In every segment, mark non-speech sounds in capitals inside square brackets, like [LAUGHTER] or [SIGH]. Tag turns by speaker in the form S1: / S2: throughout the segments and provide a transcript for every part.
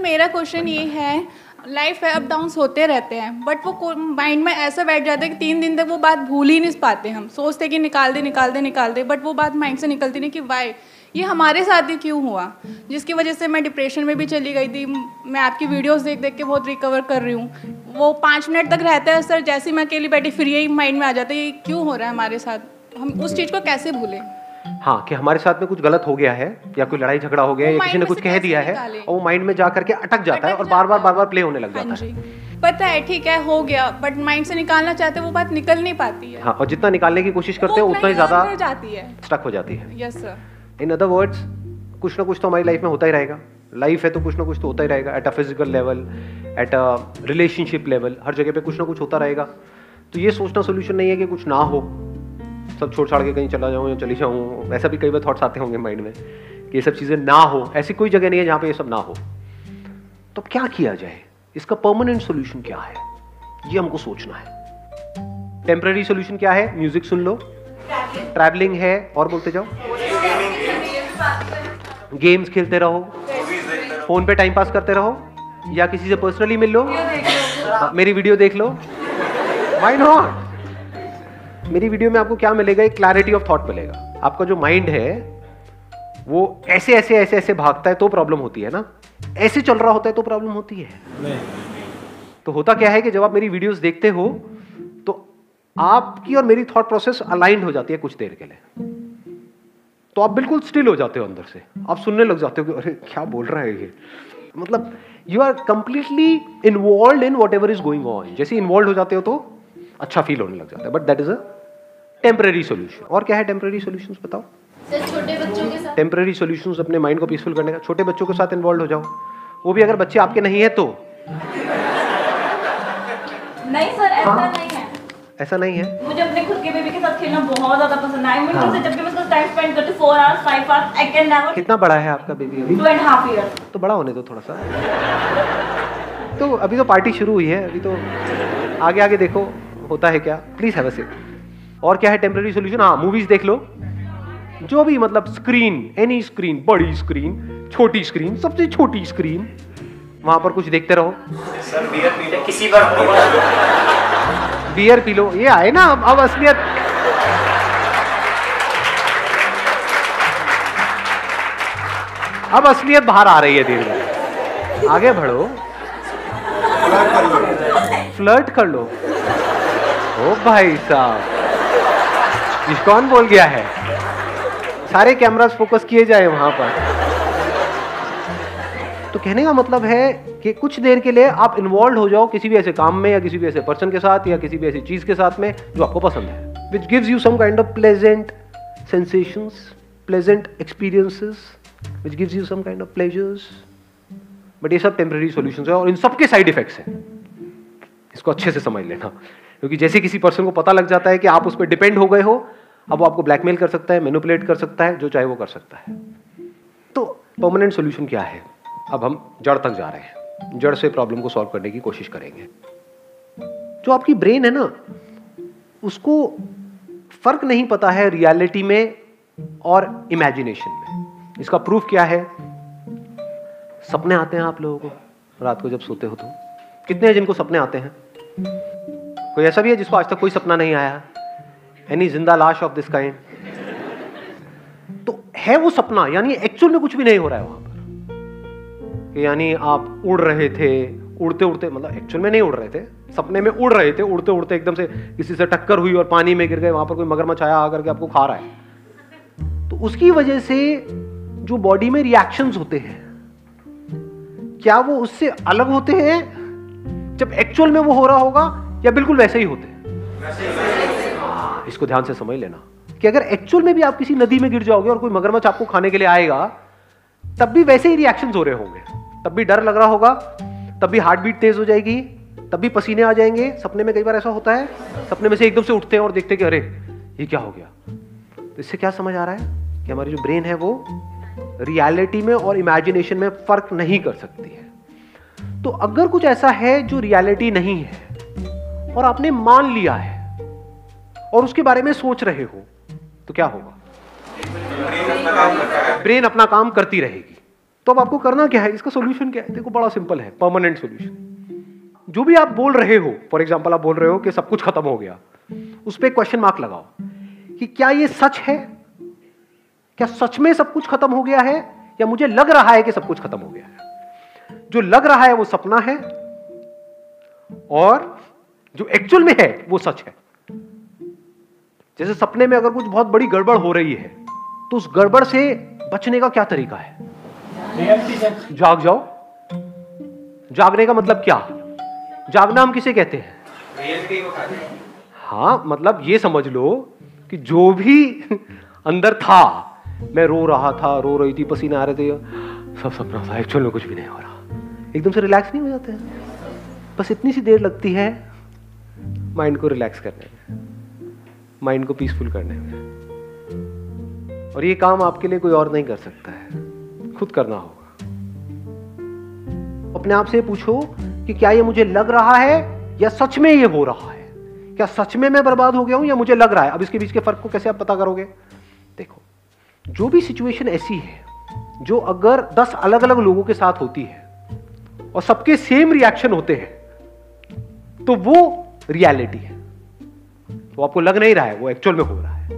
S1: मेरा क्वेश्चन ये है लाइफ है अप डाउन्स होते रहते हैं बट वो माइंड में ऐसा बैठ जाता है कि तीन दिन तक वो बात भूल ही नहीं पाते हम। सोचते कि निकाल दे निकाल दे निकाल दे बट वो बात माइंड से निकलती नहीं कि वाई ये हमारे साथ ही क्यों हुआ? जिसकी वजह से मैं डिप्रेशन में भी चली गई थी, मैं आपकी वीडियोस देख देख के बहुत रिकवर कर रही हूँ। वो पाँच मिनट तक रहता है सर जैसे मैं अकेली बैठी, फिर यही माइंड में आ जाता है ये क्यों हो रहा है हमारे साथ? हम उस चीज़ को कैसे भूलें?
S2: हाँ कि हमारे साथ में कुछ गलत हो गया है या कोई लड़ाई झगड़ा हो गया है या किसी ने कुछ कह दिया है और वो माइंड में जा करके अटक जाता है और बार बार बार बार प्ले होने लग
S1: हाँ
S2: जाता है।
S1: पता है ठीक है हो गया बट माइंड से निकालना चाहते हैं, वो बात निकल नहीं पाती है।
S2: हाँ और जितना निकालने की कोशिश करते हैं उतना ही ज़्यादा
S1: जाती है।
S2: स्टक हो जाती है।
S1: Yes sir
S2: in other words कुछ ना कुछ तो हमारी लाइफ में होता ही रहेगा। लाइफ है तो कुछ ना कुछ तो होता ही रहेगा at a physical level at a relationship level हर जगह पे कुछ ना कुछ होता रहेगा। तो ये सोचना सोल्यूशन नहीं है कि कुछ ना हो। सब छोड़ छाड़ के कहीं चला जाऊँ या चली जाऊँ, ऐसा भी कई बार थॉट्स आते होंगे माइंड में कि ये सब चीज़ें ना हो, ऐसी कोई जगह नहीं है जहाँ पे ये सब ना हो। तो क्या किया जाए? इसका परमानेंट सोल्यूशन क्या है? ये हमको सोचना है। टेम्पररी सोल्यूशन क्या है? म्यूज़िक सुन लो। ट्रैवलिंग है, और बोलते जाओ। गेम्स खेलते रहो। फ़ोन पे टाइम पास करते रहो। या किसी से पर्सनली मिल लो। मेरी वीडियो देख लो। वाई नॉट मेरी वीडियो में आपको क्या मिलेगा? एक क्लैरिटी ऑफ़ थॉट मिलेगा। आपका जो माइंड है वो ऐसे ऐसे ऐसे ऐसे भागता है तो प्रॉब्लम होती है ना? ऐसे चल रहा होता है तो प्रॉब्लम होती है। तो होता क्या है कि जब आप मेरी वीडियोस देखते हो तो आपकी और मेरी थॉट प्रोसेस अलाइंड हो जाती है कुछ देर के लिए। तो आप बिल्कुल स्टिल हो जाते हो अंदर से। आप सुनने लग जाते हो कि अरे क्या बोल रहा है ये? मतलब you are completely involve in whatever is going on जैसे इन्वॉल्व हो जाते हो तो अच्छा फील होने लग जाता है। But that is a temporary solution और क्या है टेम्पररी सोल्यूशन बताओ?
S3: सर छोटे बच्चों के साथ।
S2: टेम्पररी सॉल्यूशंस अपने माइंड को पीसफुल करने का। छोटे बच्चों के साथ इन्वॉल्व हो जाओ। वो भी अगर बच्चे आपके नहीं है तो?
S3: नहीं सर ऐसा नहीं है।
S2: ऐसा नहीं है?
S3: मुझे अपने खुद के बेबी के साथ खेलना बहुत ज़्यादा पसंद है। मीन
S2: हाँ।
S3: जब भी मैं उसका टाइम स्पेंड करती four hours five hours I can never
S2: कितना बड़ा है आपका बेबी अभी?
S3: टू एंड हाफ़ ईयर्स
S2: तो बड़ा होने दो थोड़ा सा। तो अभी तो पार्टी शुरू हुई है अभी तो आगे आगे देखो होता है क्या? प्लीज़ हैव अ सिट और क्या है टेम्प्रेरी सोल्यूशन हाँ मूवीज़ देख लो। जो भी मतलब स्क्रीन एनी स्क्रीन बड़ी स्क्रीन छोटी स्क्रीन सबसे छोटी स्क्रीन वहाँ पर कुछ देखते रहो।
S4: सर बियर पी ले। किसी बार
S2: बियर पी लो। ये आए ना अब अब असलियत। अब असलियत बाहर आ रही है धीरे धीरे। आगे बढ़ो। फ्लर्ट कर लो। ओ भाई साहब। ये कौन बोल गया है? सारे कैमरास फोकस किए जाए वहाँ पर। तो कहने का मतलब है कि कुछ देर के लिए आप इन्वॉल्व हो जाओ किसी भी ऐसे काम में या किसी भी ऐसे पर्सन के साथ या किसी भी ऐसी चीज़ के साथ में जो आपको पसंद है। Which gives you some kind of pleasant sensations pleasant experiences, which gives you some kind of pleasures. But ये सब टेम्पररी सॉल्यूशंस है और इन सबके साइड इफेक्ट्स हैं। इसको अच्छे से समझ लेना। क्योंकि जैसे किसी पर्सन को पता लग जाता है कि आप उस पर डिपेंड हो गए हो अब वो आपको ब्लैकमेल कर सकता है मैनिपुलेट कर सकता है, जो चाहे वो कर सकता है। तो परमानेंट सोल्यूशन क्या है? अब हम जड़ तक जा रहे हैं। जड़ से प्रॉब्लम को सॉल्व करने की कोशिश करेंगे। जो आपकी ब्रेन है ना, उसको फ़र्क नहीं पता है रियलिटी में और इमेजिनेशन में। इसका प्रूफ क्या है? सपने आते हैं आप लोगों को। रात को जब सोते हो तो। कितने हैं जिनको सपने आते हैं? कोई ऐसा भी है जिसको आज तक कोई सपना नहीं आया? एनी ज़िंदा लाश ऑफ़ दिस काइंड तो है वो सपना, यानी एक्चुअल में कुछ भी नहीं हो रहा है वहाँ पर। कि यानी आप उड़ रहे थे उड़ते उड़ते मतलब एक्चुअल में नहीं उड़ रहे थे, सपने में उड़ रहे थे उड़ते उड़ते एकदम से किसी से टक्कर हुई और पानी में गिर गए, वहाँ पर कोई मगरमच्छ आया, आकर के आपको खा रहा है। तो उसकी वजह से जो बॉडी में रिएक्शंस होते हैं, क्या वो उससे अलग होते हैं? जब एक्चुअल में वो हो रहा होगा या बिल्कुल वैसे ही होते हैं। इसको ध्यान से समझ लेना। कि अगर एक्चुअल में भी आप किसी नदी में गिर जाओगे और कोई मगरमच्छ आपको खाने के लिए आएगा, तब भी वैसे ही रिएक्शंस हो रहे होंगे। तब भी डर लग रहा होगा, तब भी हार्ट बीट तेज हो जाएगी, तब भी पसीने आ जाएँगे। सपने में कई बार ऐसा होता है, सपने में से एकदम से उठते हैं और देखते हैं कि अरे, ये क्या हो गया? तो इससे क्या समझ आ रहा है कि हमारी जो ब्रेन है वो रियलिटी में और इमेजिनेशन में फ़र्क नहीं कर सकती है। तो अगर कुछ ऐसा है जो रियलिटी नहीं है और आपने मान लिया है और उसके बारे में सोच रहे हो तो क्या होगा? ब्रेन अपना काम करती रहेगी। तो अब आपको करना क्या है? इसका सोल्यूशन क्या है? देखो, बड़ा सिंपल है परमानेंट सोल्यूशन जो भी आप बोल रहे हो फॉर एग्ज़ाम्पल आप बोल रहे हो कि सब कुछ खत्म हो गया, उस पर क्वेश्चन मार्क लगाओ कि क्या ये सच है? क्या सच में सब कुछ खत्म हो गया है? या मुझे लग रहा है कि सब कुछ खत्म हो गया है? जो लग रहा है वो सपना है, और जो एक्चुअल में है वो सच है। जैसे सपने में अगर कुछ बहुत बड़ी गड़बड़ हो रही है तो उस गड़बड़ से बचने का क्या तरीका है? जाग जाओ। जागने का मतलब क्या? जागना हम किसे कहते हैं?
S4: हैं
S2: मतलब ये समझ लो कि जो भी [LAUGHS] अंदर था, मैं रो रहा था, रो रही थी, पसीना आ रहे थे, सब सपना था। एक्चुअल में कुछ भी नहीं हो रहा। एकदम से रिलैक्स नहीं हो जाते बस इतनी सी देर लगती है माइंड को रिलैक्स करने में। माइंड को पीसफुल करने में। और ये काम आपके लिए कोई और नहीं कर सकता है। खुद करना होगा। अपने आप से पूछो कि क्या ये मुझे लग रहा है या सच में ये हो रहा है? क्या सच में मैं बर्बाद हो गया हूँ या मुझे लग रहा है? अब इसके बीच के फ़र्क को कैसे आप पता करोगे? देखो, जो भी सिचुएशन ऐसी है, जो अगर दस अलग अलग लोगों के साथ होती है और सबके सेम रिएक्शन होते हैं तो वो रियलिटी है। वो आपको लग नहीं रहा है, वो एक्चुअल में हो रहा है।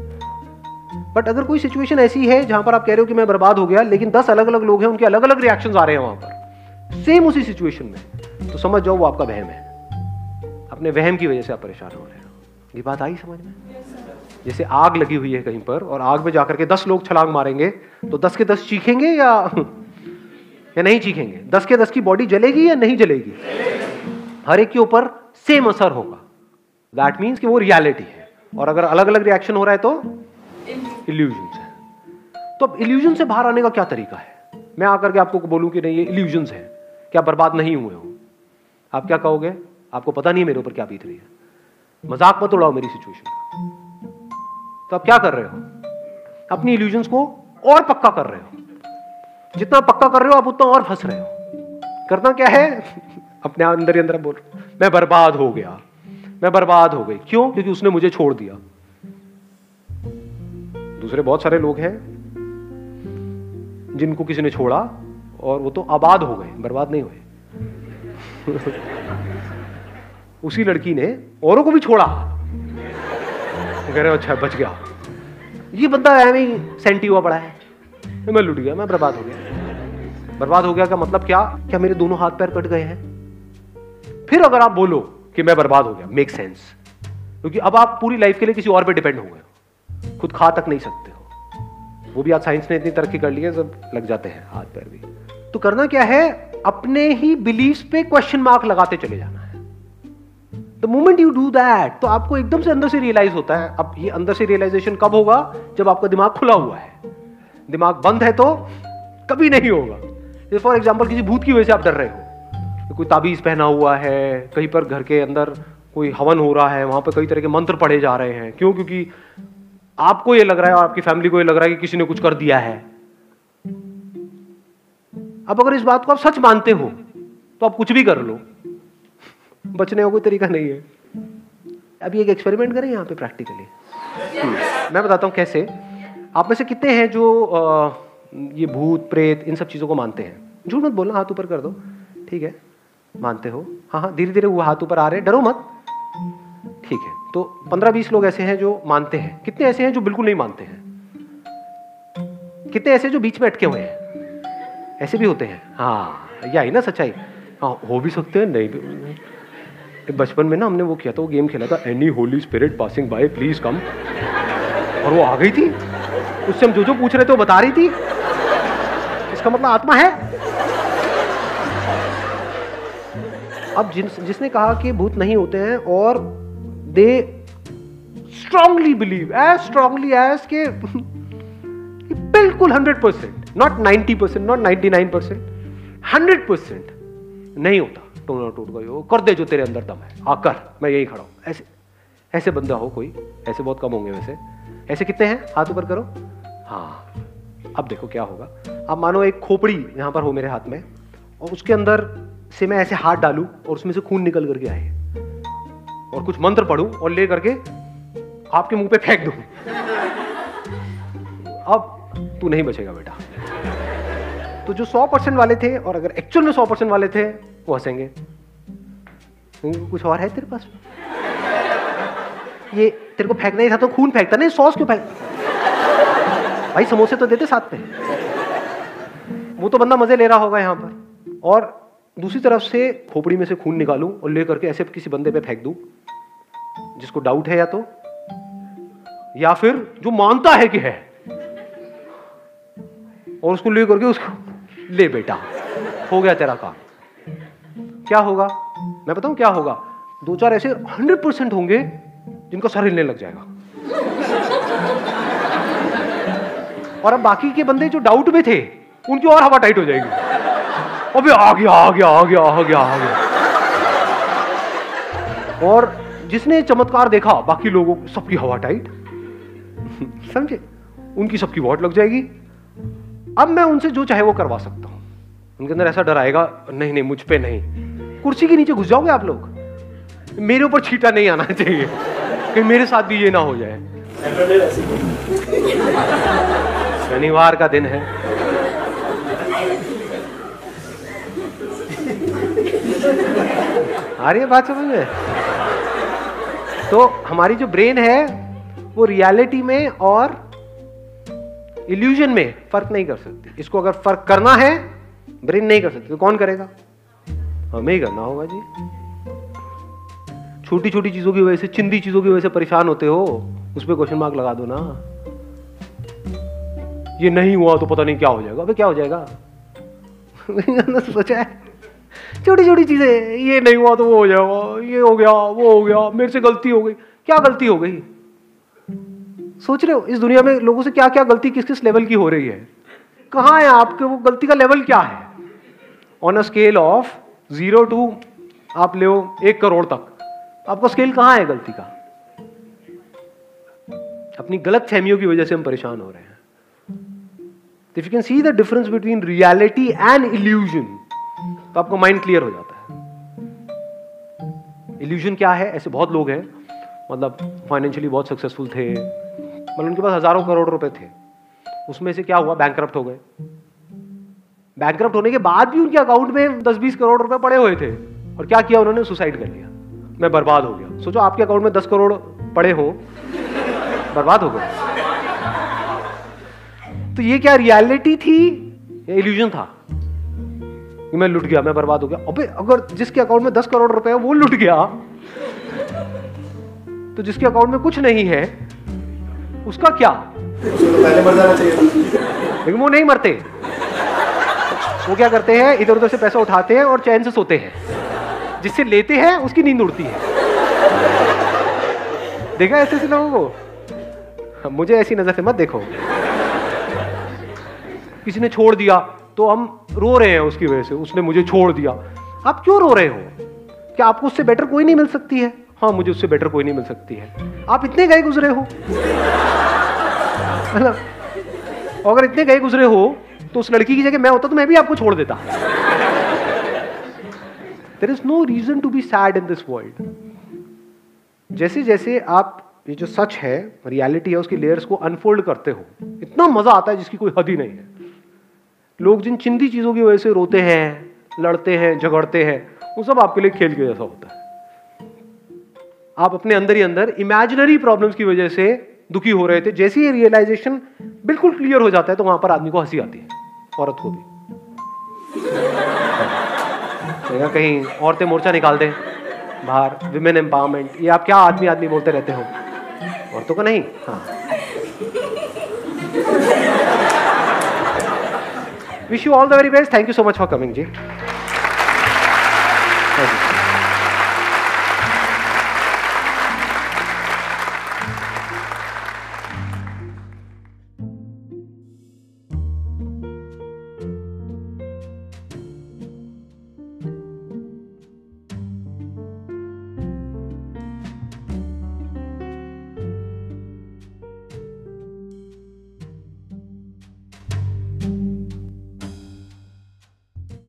S2: बट अगर कोई सिचुएशन ऐसी है जहाँ पर आप कह रहे हो कि मैं बर्बाद हो गया, लेकिन दस अलग अलग लोग हैं, उनके अलग अलग रिएक्शन आ रहे हैं वहाँ पर सेम उसी सिचुएशन में तो समझ जाओ वो आपका वहम है। अपने वहम की वजह से आप परेशान हो रहे हो। ये बात आई समझ में? जैसे आग लगी हुई है कहीं पर, और आग में जाकर के दस लोग छलांग मारेंगे तो दस के दस चीखेंगे या [LAUGHS] या नहीं चीखेंगे? दस के दस की बॉडी जलेगी या नहीं जलेगी? हर एक के ऊपर सेम असर होगा। दैट मीन्स कि वो रियलिटी है। और अगर अलग अलग रिएक्शन हो रहा है तो इल्यूजन है तो अब इल्यूजन से बाहर आने का क्या तरीका है? मैं आकर के आपको बोलूँ कि नहीं, ये इल्यूजन है। क्या बर्बाद नहीं हुए हो? आप क्या कहोगे? आपको पता नहीं मेरे ऊपर क्या बीत रही है। मज़ाक मत उड़ाओ मेरी सिचुएशन तो आप क्या कर रहे हो? अपनी इल्यूजन को और पक्का कर रहे हो। जितना पक्का कर रहे हो, आप उतना और फंस रहे हो। करना क्या है? [LAUGHS] अपने अंदर ही अंदर बोल। मैं बर्बाद हो गया। मैं बर्बाद हो गई। क्यों? क्योंकि उसने मुझे छोड़ दिया। दूसरे बहुत सारे लोग हैं जिनको किसी ने छोड़ा और वो तो आबाद हो गए, बर्बाद नहीं हुए। [LAUGHS] उसी लड़की ने औरों को भी छोड़ा। कह रहे अच्छा बच गया। ये बंदा है ही सेंटी हुआ पड़ा है। मैं लुट गया, मैं बर्बाद हो गया। बर्बाद हो गया का मतलब क्या? क्या मेरे दोनों हाथ पैर कट गए हैं? फिर अगर आप बोलो कि मैं बर्बाद हो गया। मेक सेंस क्योंकि अब आप पूरी लाइफ के लिए किसी और पे डिपेंड हो गए खुद खा तक नहीं सकते हो। वो भी आज साइंस ने इतनी तरक्की कर ली है, सब लग जाते हैं हाथ पैर भी। तो करना क्या है? अपने ही बिलीफ पे क्वेश्चन मार्क लगाते चले जाना है। The moment you do that तो आपको एकदम से अंदर से रियलाइज़ होता है, अब ये अंदर से रियलाइजेशन कब होगा? जब आपका दिमाग खुला हुआ है। दिमाग बंद है तो कभी नहीं होगा। फॉर एग्ज़ाम्पल किसी भूत की वजह से आप डर रहे हो। कोई ताबीज पहना हुआ है कहीं पर घर के अंदर कोई हवन हो रहा है वहाँ पर कई तरह के मंत्र पढ़े जा रहे हैं। क्यों? क्योंकि आपको ये लग रहा है और आपकी फैमिली को ये लग रहा है कि किसी ने कुछ कर दिया है। अब अगर इस बात को आप सच मानते हो तो आप कुछ भी कर लो। बचने का कोई तरीका नहीं है। अभी एक एक्सपेरिमेंट करें यहाँ पे प्रैक्टिकली मैं बताता हूँ कैसे। आप में से कितने हैं जो आ, ये भूत प्रेत इन सब चीज़ों को मानते हैं? झूठ मत बोलना हाथ ऊपर कर दो। ठीक है? मानते हो? हाँ हाँ धीरे धीरे वो हाथ ऊपर आ रहे हैं। डरो मत। ठीक है तो पंद्रह बीस लोग ऐसे हैं जो मानते हैं। कितने ऐसे हैं जो बिल्कुल नहीं मानते हैं? कितने ऐसे जो बीच में अटके हुए हैं? ऐसे भी होते हैं। हाँ यही ना सच्चाई। हाँ हो भी सकते हैं, नहीं भी। बचपन में ना हमने वो किया था, वो गेम खेला था any holy spirit passing by please come और वो आ गई थी। उससे हम जो जो पूछ रहे थे, वो बता रही थी। इसका मतलब आत्मा है? अब जिस जिसने कहा कि भूत नहीं होते हैं और they strongly believe as strongly as के बिल्कुल hundred percent not ninety percent not ninety nine percent hundred percent नहीं होता। टोना टूट गई हो, कर दे जो तेरे अंदर दम है। आकर मैं यही खड़ा हूँ। ऐसे ऐसे बंदा हो कोई, ऐसे बहुत कम होंगे वैसे। ऐसे कितने हैं? हाथ ऊपर करो। हाँ अब देखो क्या होगा। अब मानो एक खोपड़ी यहाँ पर हो मेरे हाथ में, और उसके अंदर से मैं ऐसे हाथ डालूं और उसमें से खून निकल करके आए। और कुछ मंत्र पढ़ूं और ले करके आपके मुँह पे फेंक दूँ। अब तू नहीं बचेगा बेटा। तो जो सौ परसेंट वाले थे और अगर एक्चुअल में सौ परसेंट वाले थे, वो हंसेंगे। कुछ और है तेरे पास? ये तेरे को फेंकना ही था तो खून फेंकता नहीं, सॉस क्यों फेंक? भाई, समोसे तो देते साथ में। वो तो बंदा मज़े ले रहा होगा यहाँ पर। और दूसरी तरफ़ से खोपड़ी में से खून निकालूं और ले करके ऐसे किसी बंदे पे फेंक दूँ, जिसको डाउट है या तो या फिर जो मानता है कि है, और उसको ले करके उसको, ले बेटा, हो गया तेरा काम। क्या होगा? मैं बताऊँ क्या होगा? दो चार ऐसे हंड्रेड परसेंट होंगे, जिनका सर हिलने लग जाएगा। और अब बाकी के बंदे जो डाउट में थे, उनकी और हवा टाइट हो जाएगी। अबे आ गया आ गया आ गया आ गया आ गया। और जिसने चमत्कार देखा, बाकी लोगों, सबकी हवा टाइट समझे? उनकी सबकी वोट लग जाएगी। अब मैं उनसे जो चाहे वो करवा सकता हूँ। उनके अंदर ऐसा डर आएगा, नहीं नहीं, मुझ पे नहीं। कुर्सी के नीचे घुस जाओगे आप लोग? मेरे ऊपर छीटा नहीं आना चाहिए, कि मेरे साथ भी ये ना हो जाए। शनिवार का दिन है। आ रही है बात समझ में? तो हमारी जो ब्रेन है, वो रियलिटी में और इल्यूजन में फ़र्क नहीं कर सकती। इसको अगर फ़र्क करना है, ब्रेन नहीं कर सकती। तो कौन करेगा? हमें ही करना होगा जी। छोटी छोटी चीज़ों की वजह से, चिंदी चीज़ों की वजह से परेशान होते हो, उस पर क्वेश्चन मार्क लगा दो ना। ये नहीं हुआ तो पता नहीं क्या हो जाएगा। अबे क्या हो जाएगा? [LAUGHS] सोचा है। छोटी छोटी चीज़ें, ये नहीं हुआ तो वो हो जाएगा, ये हो गया, वो हो गया, मेरे से गलती हो गई। क्या गलती हो गई? सोच रहे हो, इस दुनिया में लोगों से क्या क्या गलती किस किस लेवल की हो रही है? कहाँ है आपके, वो गलती का लेवल क्या है? On a scale of zero to आप ले एक करोड़ तक। आपका स्केल कहाँ है गलती का? अपनी गलत फहमियों की वजह से हम परेशान हो रहे हैं। If you can see the difference between reality and illusion तो आपका माइंड क्लियर हो जाता है। इल्यूजन क्या है? ऐसे बहुत लोग हैं मतलब फाइनेंशियली बहुत सक्सेसफुल थे मतलब उनके पास हज़ारों करोड़ रुपए थे। उसमें से क्या हुआ? बैंक हो गए। बैंक होने के बाद भी उनके अकाउंट में दस बीस करोड़ रुपए पड़े हुए थे। और क्या किया उन्होंने? सुसाइड कर लिया। मैं बर्बाद हो गया। सोचो, आपके अकाउंट में दस करोड़ पड़े हो, बर्बाद हो गए। तो ये क्या रियलिटी थी? या इल्यूजन था। कि मैं लुट गया, मैं बर्बाद हो गया। अबे, अगर जिसके अकाउंट में दस करोड़ रुपए वो लुट गया। तो जिसके अकाउंट में कुछ नहीं है, उसका क्या? पहले मर जाना चाहिए लेकिन वो नहीं मरते। वो क्या करते हैं? इधर उधर से पैसा उठाते हैं और चैन से सोते हैं। जिससे लेते हैं, उसकी नींद उड़ती है। देखा ऐसे ऐसे लोगों को? मुझे ऐसी नज़र से मत देखो। किसी ने छोड़ दिया। तो हम रो रहे हैं उसकी वजह से, उसने मुझे छोड़ दिया। आप क्यों रो रहे हो? क्या आपको उससे बेटर कोई नहीं मिल सकती है? हाँ मुझे उससे बेटर कोई नहीं मिल सकती है। आप इतने गए गुजरे हो। अगर इतने गए गुजरे हो तो उस लड़की की जगह मैं होता तो मैं भी आपको छोड़ देता। There is no reason to be sad in this world जैसे जैसे आप, ये जो सच है रियलिटी है, उसकी लेयर्स को अनफोल्ड करते हो, इतना मज़ा आता है जिसकी कोई हद ही नहीं है। लोग जिन चिंदी चीज़ों की वजह से रोते हैं, लड़ते हैं, झगड़ते हैं, वो सब आपके लिए खेल के जैसा होता है। आप अपने अंदर ही अंदर इमेजिनरी प्रॉब्लम्स की वजह से दुखी हो रहे थे। जैसे ही रियलाइजेशन बिल्कुल क्लियर हो जाता है तो वहाँ पर आदमी को हँसी आती है, औरत को भी। कहीं औरतें मोर्चा निकाल दें, बाहर विमेन एम्पावरमेंट ये आप क्या आदमी आदमी बोलते रहते हो? औरतों का नहीं। हाँ। Wish you all the very best. Thank you so much for coming, Ji.